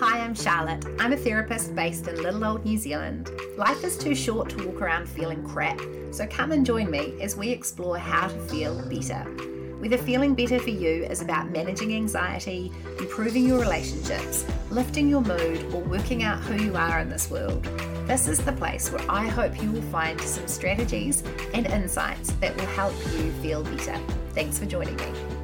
Hi, I'm Charlotte. I'm a therapist based in little old New Zealand. Life is too short to walk around feeling crap, so come and join me as we explore how to feel better. Whether feeling better for you is about managing anxiety, improving your relationships, lifting your mood, or working out who you are in this world, this is the place where I hope you will find some strategies and insights that will help you feel better. Thanks for joining me.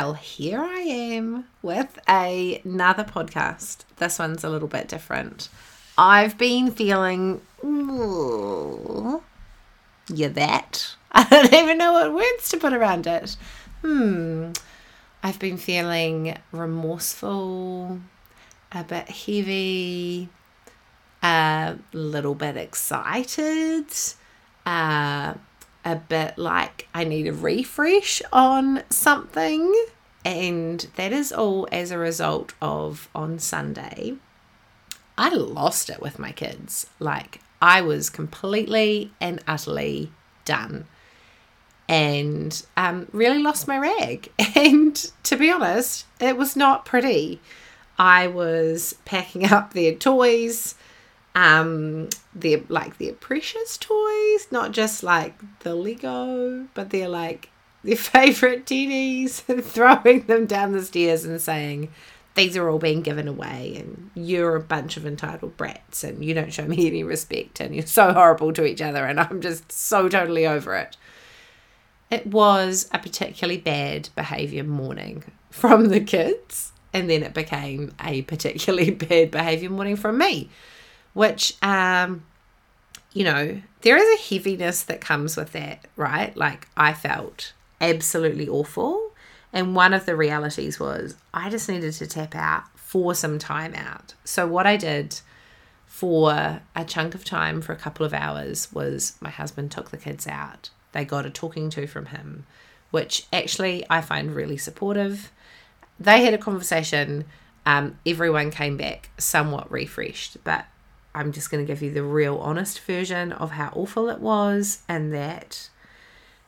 Well, here I am with a, another podcast. This one's a little bit different. I've been feeling. Ooh, yeah, that. I don't even know what words to put around it. Hmm. I've been feeling remorseful, a bit heavy, a little bit excited, uh, a bit like I need a refresh on something. And that is all as a result of on Sunday, I lost it with my kids. Like, I was completely and utterly done and um, really lost my rag. And to be honest, it was not pretty. I was packing up their toys, um, their like their precious toys, not just like the Lego, but they're like their favorite teddies, and throwing them down the stairs and saying, these are all being given away and you're a bunch of entitled brats and you don't show me any respect and you're so horrible to each other and I'm just so totally over it. It was a particularly bad behavior morning from the kids and then it became a particularly bad behavior morning from me which um you know there is a heaviness that comes with that right like I felt absolutely awful and one of the realities was I just needed to tap out for some time out. So, what I did for a chunk of time for a couple of hours was my husband took the kids out. They got a talking to from him, which actually I find really supportive. They had a conversation. Um, everyone came back somewhat refreshed, but I'm just going to give you the real honest version of how awful it was, and that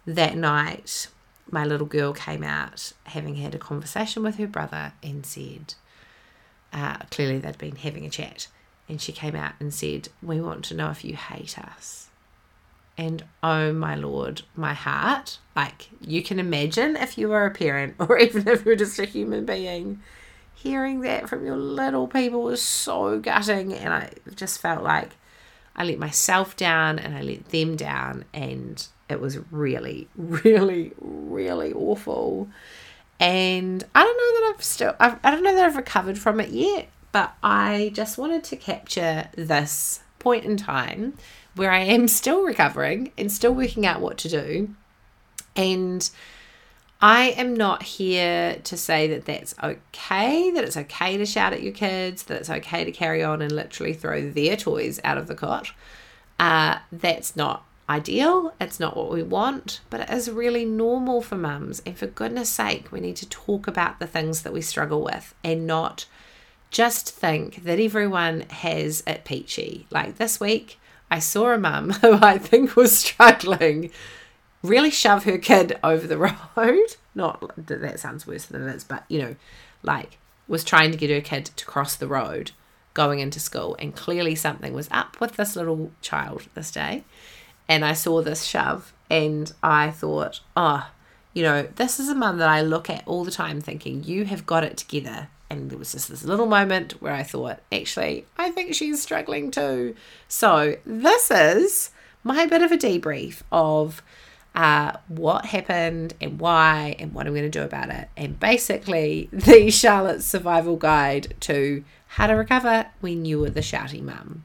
that night my little girl came out having had a conversation with her brother and said, uh, clearly they'd been having a chat, and she came out and said, We want to know if you hate us. And oh my lord, my heart, like you can imagine if you were a parent or even if you're just a human being, hearing that from your little people was so gutting. And I just felt like I let myself down and I let them down. And it was really, really, really awful. And I don't know that I've still, I've, I don't know that I've recovered from it yet, but I just wanted to capture this point in time where I am still recovering and still working out what to do. And I am not here to say that that's okay, that it's okay to shout at your kids, that it's okay to carry on and literally throw their toys out of the cot. Uh, that's not ideal, it's not what we want, but it is really normal for mums. And for goodness sake, we need to talk about the things that we struggle with and not just think that everyone has it peachy. Like this week, I saw a mum who I think was struggling really shove her kid over the road. Not that that sounds worse than it is, but you know, like was trying to get her kid to cross the road going into school, and clearly something was up with this little child this day and I saw this shove and I thought, oh, you know, this is a mum that I look at all the time thinking, you have got it together. And there was just this little moment where I thought, actually, I think she's struggling too. So this is my bit of a debrief of uh, what happened and why and what I'm going to do about it. And basically, the Charlotte's survival guide to how to recover when you were the shouty mum.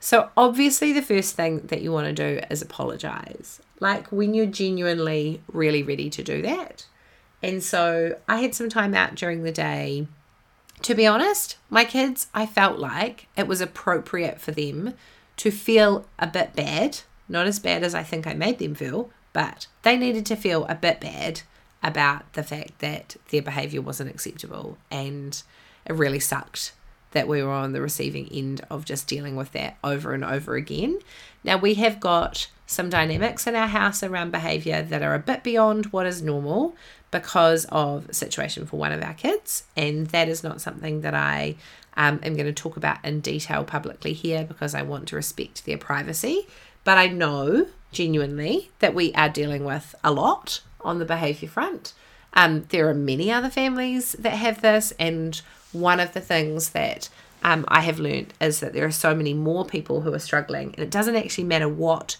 So, obviously, the first thing that you want to do is apologize, like when you're genuinely really ready to do that. And so, I had some time out during the day. To be honest, my kids, I felt like it was appropriate for them to feel a bit bad, not as bad as I think I made them feel, but they needed to feel a bit bad about the fact that their behavior wasn't acceptable and it really sucked that we were on the receiving end of just dealing with that over and over again. Now, we have got some dynamics in our house around behavior that are a bit beyond what is normal, because of a situation for one of our kids. And that is not something that I um, am going to talk about in detail publicly here because I want to respect their privacy. But I know genuinely that we are dealing with a lot on the behavior front. Um, there are many other families that have this, and one of the things that um, I have learned is that there are so many more people who are struggling, and it doesn't actually matter what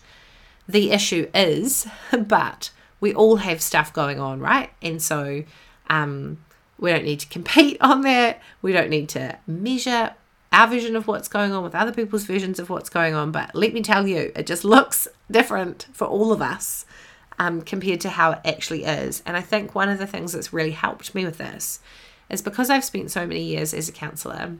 the issue is, but we all have stuff going on, right? And so um, we don't need to compete on that. We don't need to measure our vision of what's going on with other people's visions of what's going on. But let me tell you, it just looks different for all of us um, compared to how it actually is. And I think one of the things that's really helped me with this is because I've spent so many years as a counselor,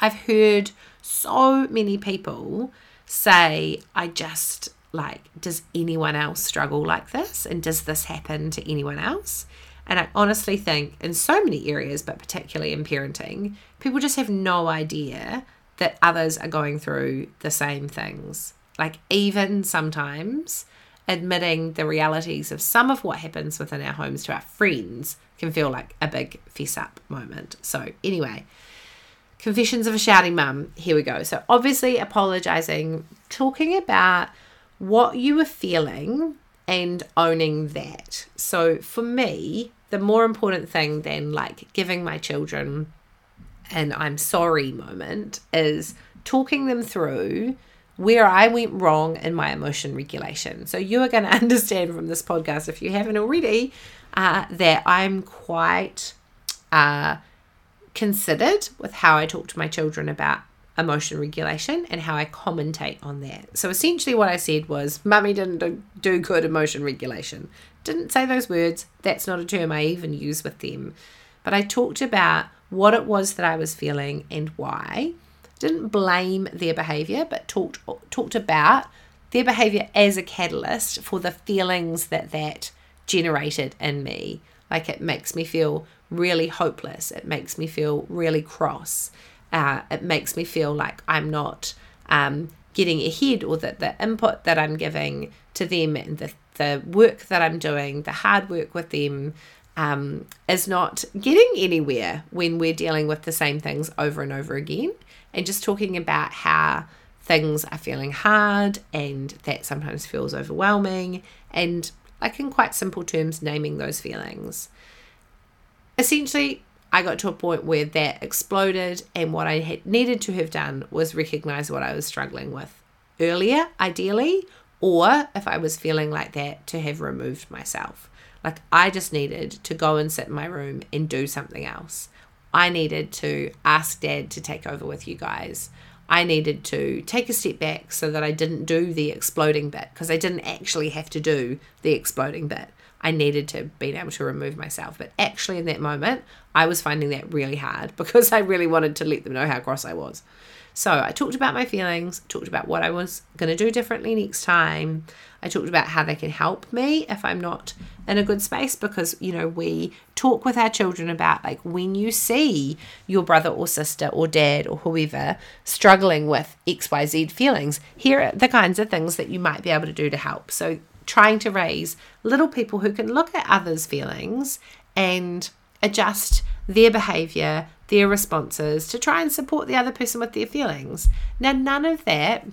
I've heard so many people say, I just like, does anyone else struggle like this? And does this happen to anyone else? And I honestly think in so many areas, but particularly in parenting, people just have no idea that others are going through the same things. Like, even sometimes admitting the realities of some of what happens within our homes to our friends can feel like a big fess up moment. So, anyway, confessions of a shouting mum. Here we go. So, obviously, apologizing, talking about what you were feeling and owning that. So for me, the more important thing than like giving my children an I'm sorry moment is talking them through where I went wrong in my emotion regulation. So you are going to understand from this podcast, if you haven't already, uh, that I'm quite uh, considered with how I talk to my children about emotion regulation and how I commentate on that. So essentially, what I said was, Mummy didn't do good emotion regulation. Didn't say those words. That's not a term I even use with them. But I talked about what it was that I was feeling and why. Didn't blame their behavior, but talked talked about their behavior as a catalyst for the feelings that that generated in me. Like it makes me feel really hopeless. It makes me feel really cross uh, it makes me feel like I'm not um, getting ahead or that the input that I'm giving to them and the, the work that I'm doing, the hard work with them, um, is not getting anywhere when we're dealing with the same things over and over again. And just talking about how things are feeling hard and that sometimes feels overwhelming, and like in quite simple terms, naming those feelings. Essentially, I got to a point where that exploded, and what I had needed to have done was recognize what I was struggling with earlier, ideally, or if I was feeling like that, to have removed myself. Like I just needed to go and sit in my room and do something else. I needed to ask dad to take over with you guys. I needed to take a step back so that I didn't do the exploding bit because I didn't actually have to do the exploding bit. I needed to be able to remove myself. But actually, in that moment, I was finding that really hard because I really wanted to let them know how cross I was. So I talked about my feelings, talked about what I was going to do differently next time. I talked about how they can help me if I'm not in a good space because, you know, we talk with our children about like when you see your brother or sister or dad or whoever struggling with XYZ feelings, here are the kinds of things that you might be able to do to help. So trying to raise little people who can look at others' feelings and adjust their behavior, their responses to try and support the other person with their feelings. Now, none of that,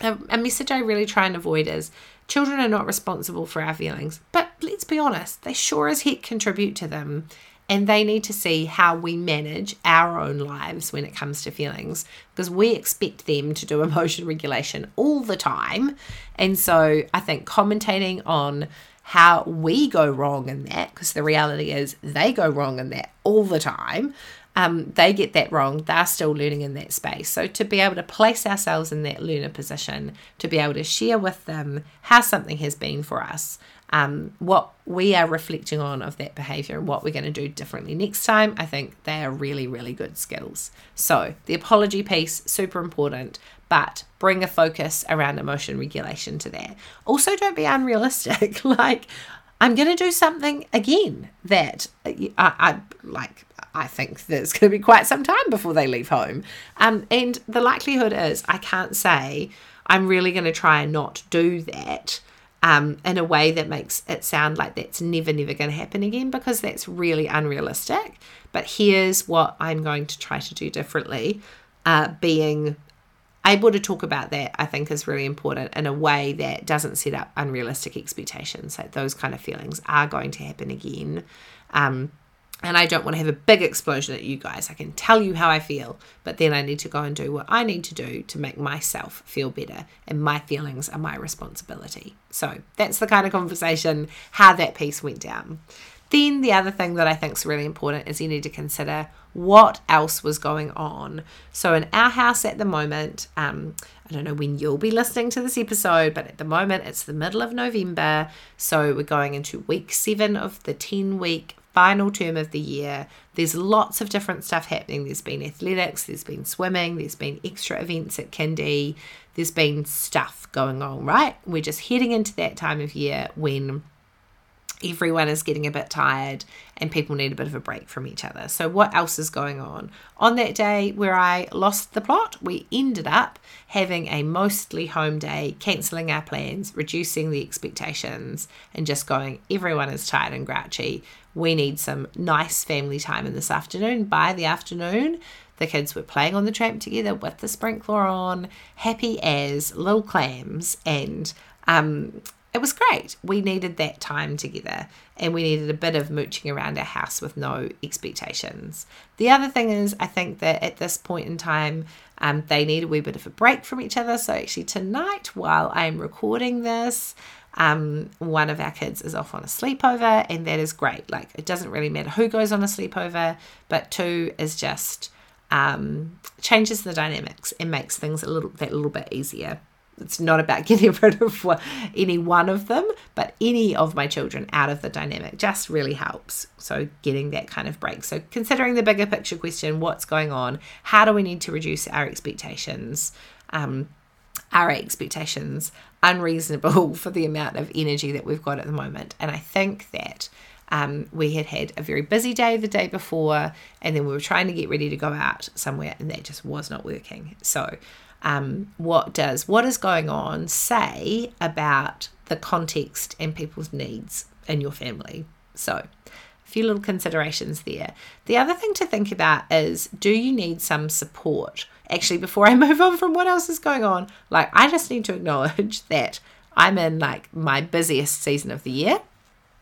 a, a message I really try and avoid is children are not responsible for our feelings, but let's be honest, they sure as heck contribute to them and they need to see how we manage our own lives when it comes to feelings because we expect them to do emotion regulation all the time. And so I think commentating on how we go wrong in that, because the reality is they go wrong in that all the time. Um, they get that wrong. They're still learning in that space. So, to be able to place ourselves in that learner position, to be able to share with them how something has been for us, um, what we are reflecting on of that behavior and what we're going to do differently next time, I think they are really, really good skills. So, the apology piece, super important, but bring a focus around emotion regulation to that. Also, don't be unrealistic. like, I'm going to do something again that I, I like. I think there's going to be quite some time before they leave home. Um, and the likelihood is I can't say I'm really going to try and not do that um, in a way that makes it sound like that's never, never going to happen again because that's really unrealistic. But here's what I'm going to try to do differently. Uh, being able to talk about that, I think, is really important in a way that doesn't set up unrealistic expectations. Like those kind of feelings are going to happen again. Um, and I don't want to have a big explosion at you guys. I can tell you how I feel, but then I need to go and do what I need to do to make myself feel better. And my feelings are my responsibility. So that's the kind of conversation, how that piece went down. Then the other thing that I think is really important is you need to consider what else was going on. So in our house at the moment, um, I don't know when you'll be listening to this episode, but at the moment it's the middle of November. So we're going into week seven of the 10 week final term of the year. There's lots of different stuff happening. There's been athletics, there's been swimming, there's been extra events at kindy, there's been stuff going on, right? We're just heading into that time of year when everyone is getting a bit tired and people need a bit of a break from each other. So, what else is going on? On that day where I lost the plot, we ended up having a mostly home day, cancelling our plans, reducing the expectations, and just going, everyone is tired and grouchy. We need some nice family time in this afternoon. By the afternoon, the kids were playing on the tramp together with the sprinkler on, happy as little clams, and um, it was great. We needed that time together and we needed a bit of mooching around our house with no expectations. The other thing is, I think that at this point in time, um, they need a wee bit of a break from each other. So, actually, tonight, while I'm recording this, um, one of our kids is off on a sleepover, and that is great. Like, it doesn't really matter who goes on a sleepover, but two is just um, changes the dynamics and makes things a little that little bit easier it's not about getting rid of any one of them, but any of my children out of the dynamic just really helps. So, getting that kind of break. So, considering the bigger picture question what's going on? How do we need to reduce our expectations? Um, our expectations unreasonable for the amount of energy that we've got at the moment. And I think that um, we had had a very busy day the day before, and then we were trying to get ready to go out somewhere, and that just was not working. So, um, what does what is going on say about the context and people's needs in your family. So, a few little considerations there. The other thing to think about is do you need some support? Actually, before I move on from what else is going on, like I just need to acknowledge that I'm in like my busiest season of the year.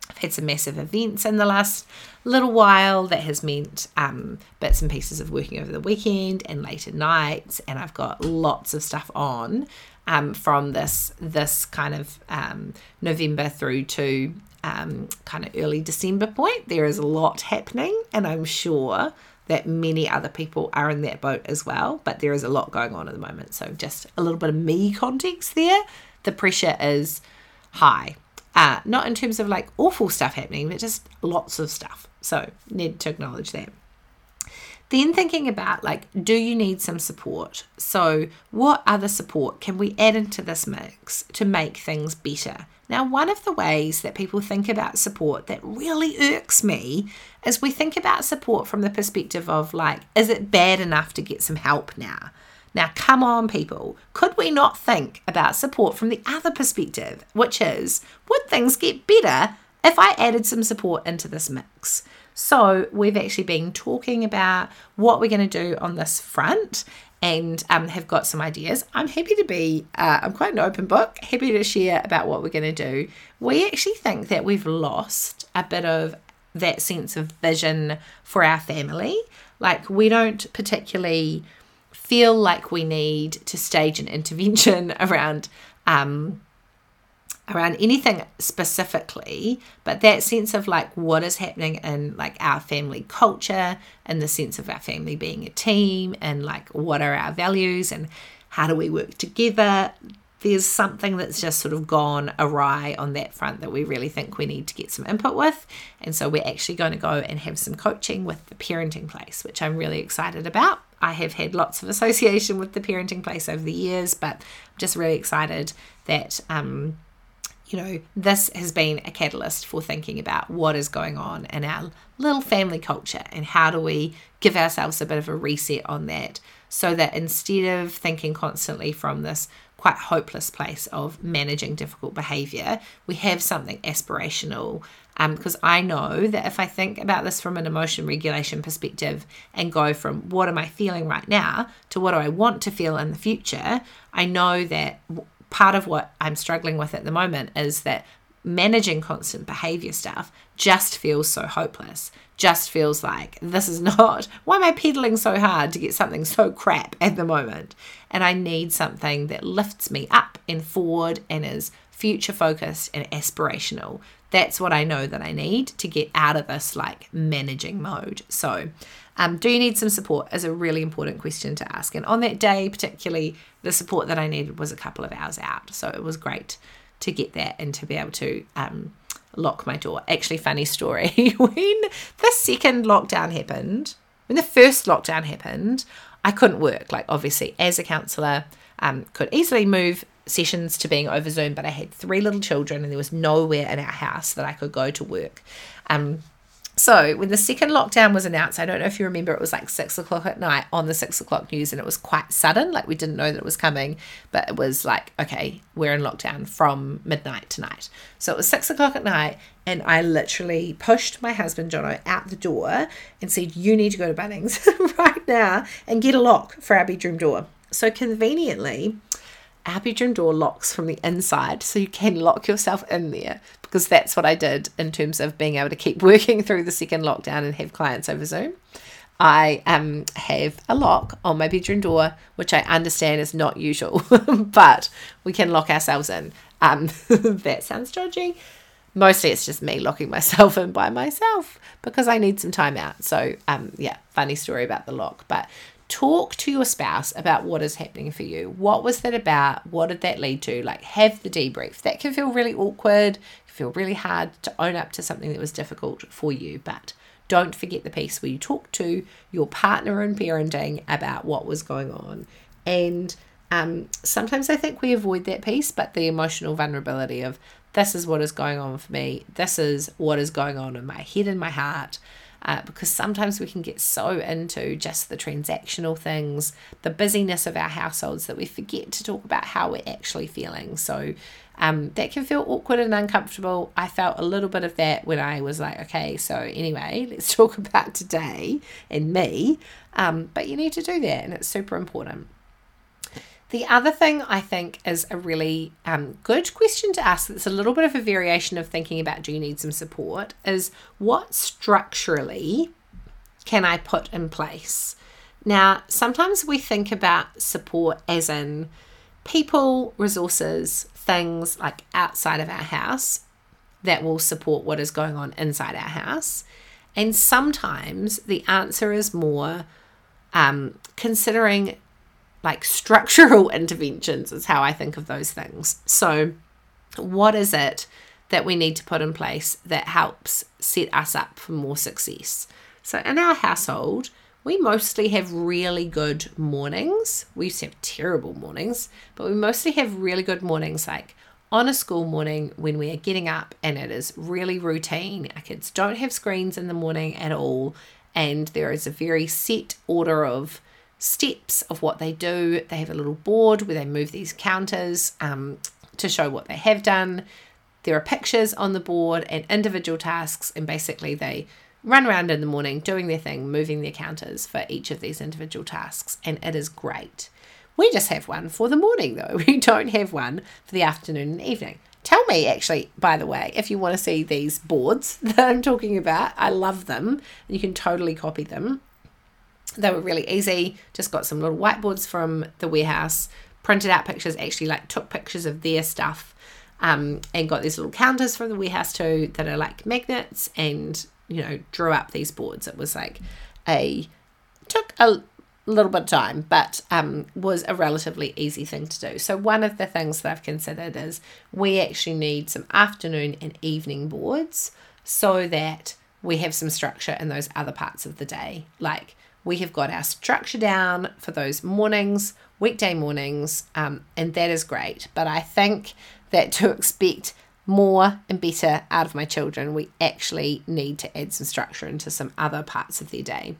I've had some massive events in the last little while that has meant um, bits and pieces of working over the weekend and later nights, and I've got lots of stuff on um, from this this kind of um, November through to um, kind of early December point. There is a lot happening, and I'm sure that many other people are in that boat as well. But there is a lot going on at the moment, so just a little bit of me context there. The pressure is high uh, not in terms of like awful stuff happening, but just lots of stuff. So, need to acknowledge that. Then thinking about like, do you need some support? So, what other support can we add into this mix to make things better? Now, one of the ways that people think about support that really irks me is we think about support from the perspective of like, is it bad enough to get some help now? Now, come on, people. Could we not think about support from the other perspective, which is would things get better if I added some support into this mix? So, we've actually been talking about what we're going to do on this front and um, have got some ideas. I'm happy to be, uh, I'm quite an open book, happy to share about what we're going to do. We actually think that we've lost a bit of that sense of vision for our family. Like, we don't particularly feel like we need to stage an intervention around um, around anything specifically, but that sense of like what is happening in like our family culture and the sense of our family being a team and like what are our values and how do we work together. There's something that's just sort of gone awry on that front that we really think we need to get some input with. And so we're actually going to go and have some coaching with the parenting place, which I'm really excited about. I have had lots of association with the parenting place over the years, but I'm just really excited that um, you know this has been a catalyst for thinking about what is going on in our little family culture and how do we give ourselves a bit of a reset on that so that instead of thinking constantly from this quite hopeless place of managing difficult behavior. We have something aspirational. Um, because I know that if I think about this from an emotion regulation perspective and go from what am I feeling right now to what do I want to feel in the future, I know that part of what I'm struggling with at the moment is that managing constant behavior stuff just feels so hopeless. Just feels like this is not, why am I pedaling so hard to get something so crap at the moment? And I need something that lifts me up and forward and is future focused and aspirational. That's what I know that I need to get out of this like managing mode. So, um, do you need some support? Is a really important question to ask. And on that day, particularly, the support that I needed was a couple of hours out. So it was great to get that and to be able to um, lock my door. Actually, funny story. when the second lockdown happened, when the first lockdown happened, I couldn't work. Like, obviously, as a counsellor, um, could easily move sessions to being over Zoom, but I had three little children and there was nowhere in our house that I could go to work. Um, so when the second lockdown was announced, I don't know if you remember, it was like six o'clock at night on the six o'clock news, and it was quite sudden. Like we didn't know that it was coming, but it was like, okay, we're in lockdown from midnight tonight. So it was six o'clock at night, and I literally pushed my husband Jono out the door and said, "You need to go to Bunnings right now and get a lock for our bedroom door." So conveniently, our bedroom door locks from the inside, so you can lock yourself in there because that's what I did in terms of being able to keep working through the second lockdown and have clients over Zoom. I um, have a lock on my bedroom door, which I understand is not usual, but we can lock ourselves in. Um, that sounds dodgy. Mostly it's just me locking myself in by myself because I need some time out. So, um, yeah, funny story about the lock. But talk to your spouse about what is happening for you. What was that about? What did that lead to? Like, have the debrief. That can feel really awkward, feel really hard to own up to something that was difficult for you, but don't forget the piece where you talk to your partner in parenting about what was going on. And um, sometimes I think we avoid that piece, but the emotional vulnerability of this is what is going on for me, this is what is going on in my head and my heart uh, because sometimes we can get so into just the transactional things, the busyness of our households that we forget to talk about how we're actually feeling. So um, that can feel awkward and uncomfortable. I felt a little bit of that when I was like, okay, so anyway, let's talk about today and me. Um, but you need to do that, and it's super important. The other thing I think is a really um, good question to ask that's a little bit of a variation of thinking about do you need some support is what structurally can I put in place? Now, sometimes we think about support as in people, resources, things like outside of our house that will support what is going on inside our house. And sometimes the answer is more um, considering like structural interventions is how I think of those things. So, what is it that we need to put in place that helps set us up for more success? So, in our household, we mostly have really good mornings. We used to have terrible mornings, but we mostly have really good mornings like on a school morning when we are getting up and it is really routine. Our kids don't have screens in the morning at all, and there is a very set order of steps of what they do. They have a little board where they move these counters um, to show what they have done. There are pictures on the board and individual tasks, and basically they run around in the morning doing their thing, moving their counters for each of these individual tasks, and it is great. We just have one for the morning though, we don't have one for the afternoon and evening. Tell me, actually, by the way, if you want to see these boards that I'm talking about. I love them. You can totally copy them. They were really easy. Just got some little whiteboards from the warehouse, printed out pictures, actually like took pictures of their stuff, um, and got these little counters from the warehouse too that are like magnets, and you know drew up these boards. It was like a took a little bit of time, but um, was a relatively easy thing to do. So one of the things that I've considered is we actually need some afternoon and evening boards so that we have some structure in those other parts of the day, like we have got our structure down for those mornings, weekday mornings, um, and that is great. But I think that to expect more and better out of my children, we actually need to add some structure into some other parts of their day.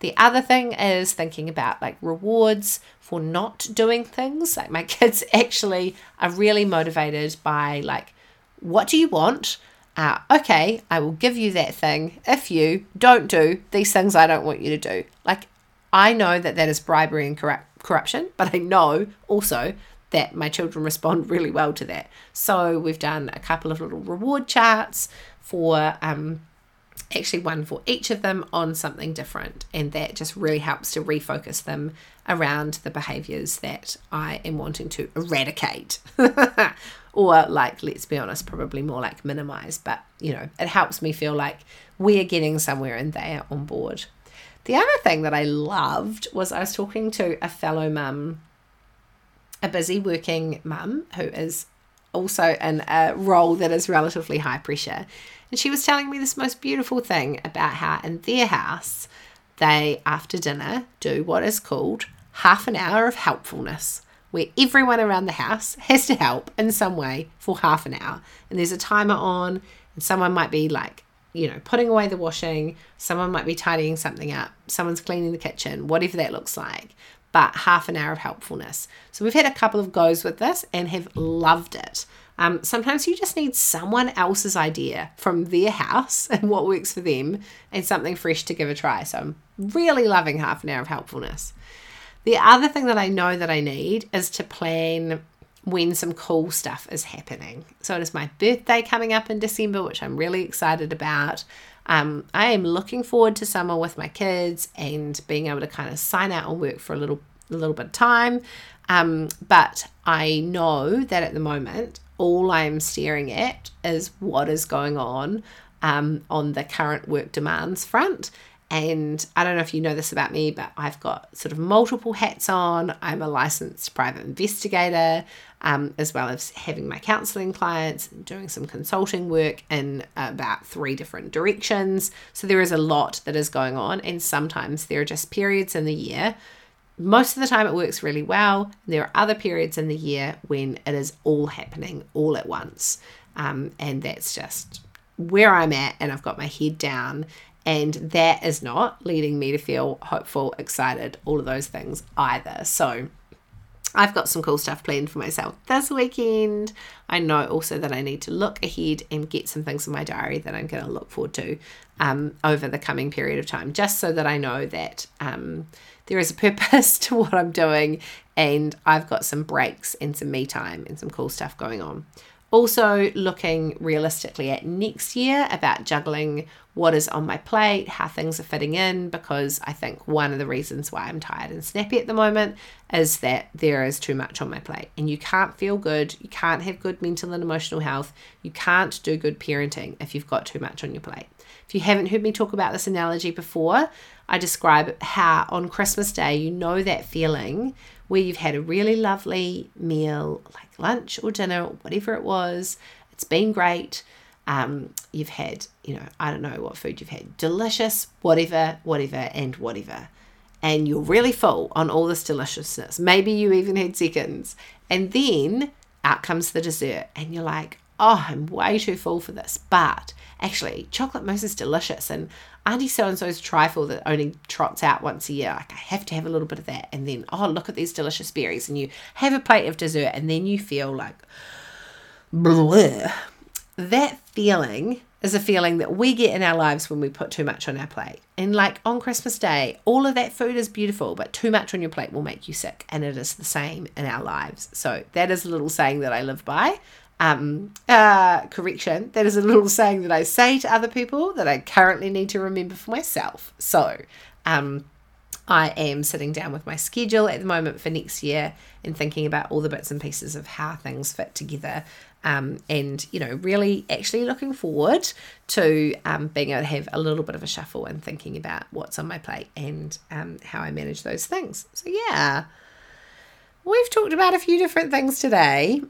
The other thing is thinking about like rewards for not doing things. Like my kids actually are really motivated by like, what do you want? Uh, okay, I will give you that thing if you don't do these things I don't want you to do. Like, I know that that is bribery and corrupt, corruption, but I know also that my children respond really well to that. So we've done a couple of little reward charts for um, actually one for each of them on something different, and that just really helps to refocus them around the behaviors that I am wanting to eradicate. or like let's be honest probably more like minimize but you know it helps me feel like we're getting somewhere and they are on board. The other thing that i loved was i was talking to a fellow mum a busy working mum who is also in a role that is relatively high pressure. And she was telling me this most beautiful thing about how in their house they after dinner do what is called half an hour of helpfulness where everyone around the house has to help in some way for half an hour. And there's a timer on, and someone might be like, you know, putting away the washing, someone might be tidying something up, someone's cleaning the kitchen, whatever that looks like. But half an hour of helpfulness. So we've had a couple of goes with this and have loved it. Um, sometimes you just need someone else's idea from their house and what works for them and something fresh to give a try. So I'm really loving half an hour of helpfulness. The other thing that I know that I need is to plan when some cool stuff is happening. So it is my birthday coming up in December, which I'm really excited about. Um, I am looking forward to summer with my kids and being able to kind of sign out and work for a little a little bit of time. Um, but I know that at the moment, all I'm staring at is what is going on um, on the current work demands front. And I don't know if you know this about me, but I've got sort of multiple hats on. I'm a licensed private investigator, um, as well as having my counseling clients, doing some consulting work in about three different directions. So there is a lot that is going on, and sometimes there are just periods in the year. Most of the time, it works really well. There are other periods in the year when it is all happening all at once. Um, and that's just where I'm at, and I've got my head down and that is not leading me to feel hopeful, excited, all of those things either. So I've got some cool stuff planned for myself this weekend. I know also that I need to look ahead and get some things in my diary that I'm going to look forward to um, over the coming period of time, just so that I know that um, there is a purpose to what I'm doing and I've got some breaks and some me time and some cool stuff going on. Also, looking realistically at next year about juggling what is on my plate, how things are fitting in, because I think one of the reasons why I'm tired and snappy at the moment is that there is too much on my plate. And you can't feel good, you can't have good mental and emotional health, you can't do good parenting if you've got too much on your plate. If you haven't heard me talk about this analogy before, I describe how on Christmas Day you know that feeling where you've had a really lovely meal, like lunch or dinner, whatever it was. It's been great. Um, you've had, you know, I don't know what food you've had, delicious, whatever, whatever, and whatever. And you're really full on all this deliciousness. Maybe you even had seconds. And then out comes the dessert, and you're like, oh, I'm way too full for this. But actually, chocolate mousse is delicious. And Auntie so and so's trifle that only trots out once a year, like I have to have a little bit of that. And then, oh, look at these delicious berries. And you have a plate of dessert, and then you feel like, blah. That feeling is a feeling that we get in our lives when we put too much on our plate. And like on Christmas Day, all of that food is beautiful, but too much on your plate will make you sick. And it is the same in our lives. So that is a little saying that I live by um, uh, correction, that is a little saying that I say to other people that I currently need to remember for myself. So, um, I am sitting down with my schedule at the moment for next year and thinking about all the bits and pieces of how things fit together. Um, and, you know, really actually looking forward to um, being able to have a little bit of a shuffle and thinking about what's on my plate and um, how I manage those things. So, yeah, we've talked about a few different things today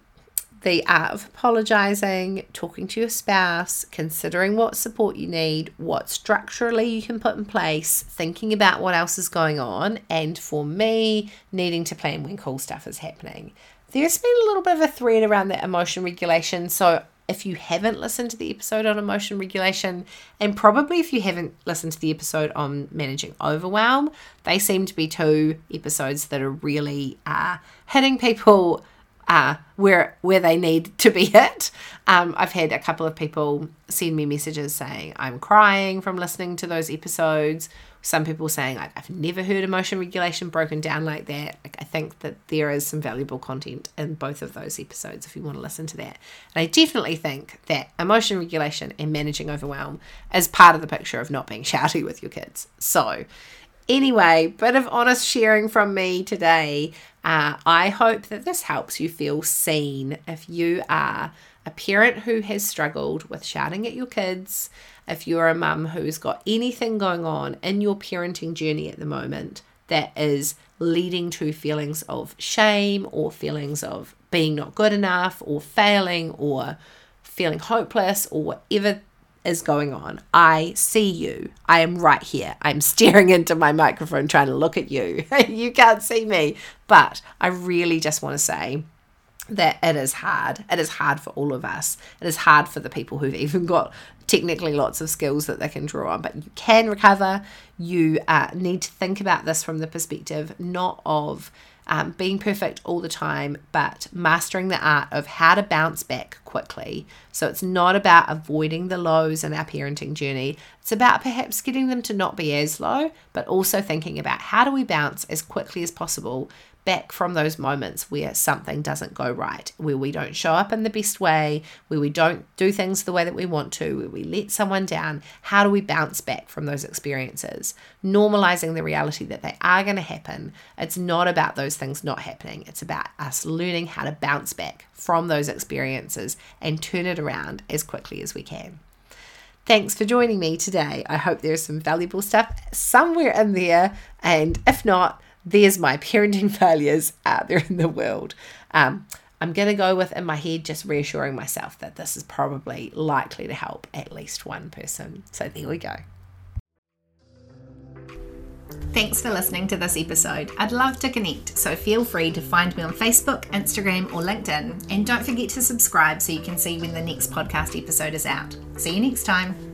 the art of apologizing, talking to your spouse, considering what support you need, what structurally you can put in place, thinking about what else is going on, and for me, needing to plan when cool stuff is happening. There's been a little bit of a thread around that emotion regulation, so if you haven't listened to the episode on emotion regulation, and probably if you haven't listened to the episode on managing overwhelm, they seem to be two episodes that are really uh, hitting people uh, where where they need to be hit. Um, I've had a couple of people send me messages saying I'm crying from listening to those episodes. Some people saying like I've never heard emotion regulation broken down like that. Like, I think that there is some valuable content in both of those episodes if you want to listen to that. And I definitely think that emotion regulation and managing overwhelm is part of the picture of not being shouty with your kids. So Anyway, bit of honest sharing from me today. Uh, I hope that this helps you feel seen if you are a parent who has struggled with shouting at your kids, if you're a mum who's got anything going on in your parenting journey at the moment that is leading to feelings of shame or feelings of being not good enough or failing or feeling hopeless or whatever is going on. I see you. I am right here. I'm staring into my microphone trying to look at you. you can't see me. But I really just want to say that it is hard. It is hard for all of us. It is hard for the people who've even got technically lots of skills that they can draw on, but you can recover. You uh, need to think about this from the perspective not of um, being perfect all the time, but mastering the art of how to bounce back quickly. So it's not about avoiding the lows in our parenting journey. It's about perhaps getting them to not be as low, but also thinking about how do we bounce as quickly as possible back from those moments where something doesn't go right, where we don't show up in the best way, where we don't do things the way that we want to, where we let someone down. How do we bounce back from those experiences? Normalizing the reality that they are going to happen. It's not about those things not happening, it's about us learning how to bounce back from those experiences and turn it around as quickly as we can. Thanks for joining me today. I hope there's some valuable stuff somewhere in there. And if not, there's my parenting failures out there in the world. Um, I'm going to go with in my head just reassuring myself that this is probably likely to help at least one person. So there we go. Thanks for listening to this episode. I'd love to connect, so feel free to find me on Facebook, Instagram, or LinkedIn. And don't forget to subscribe so you can see when the next podcast episode is out. See you next time.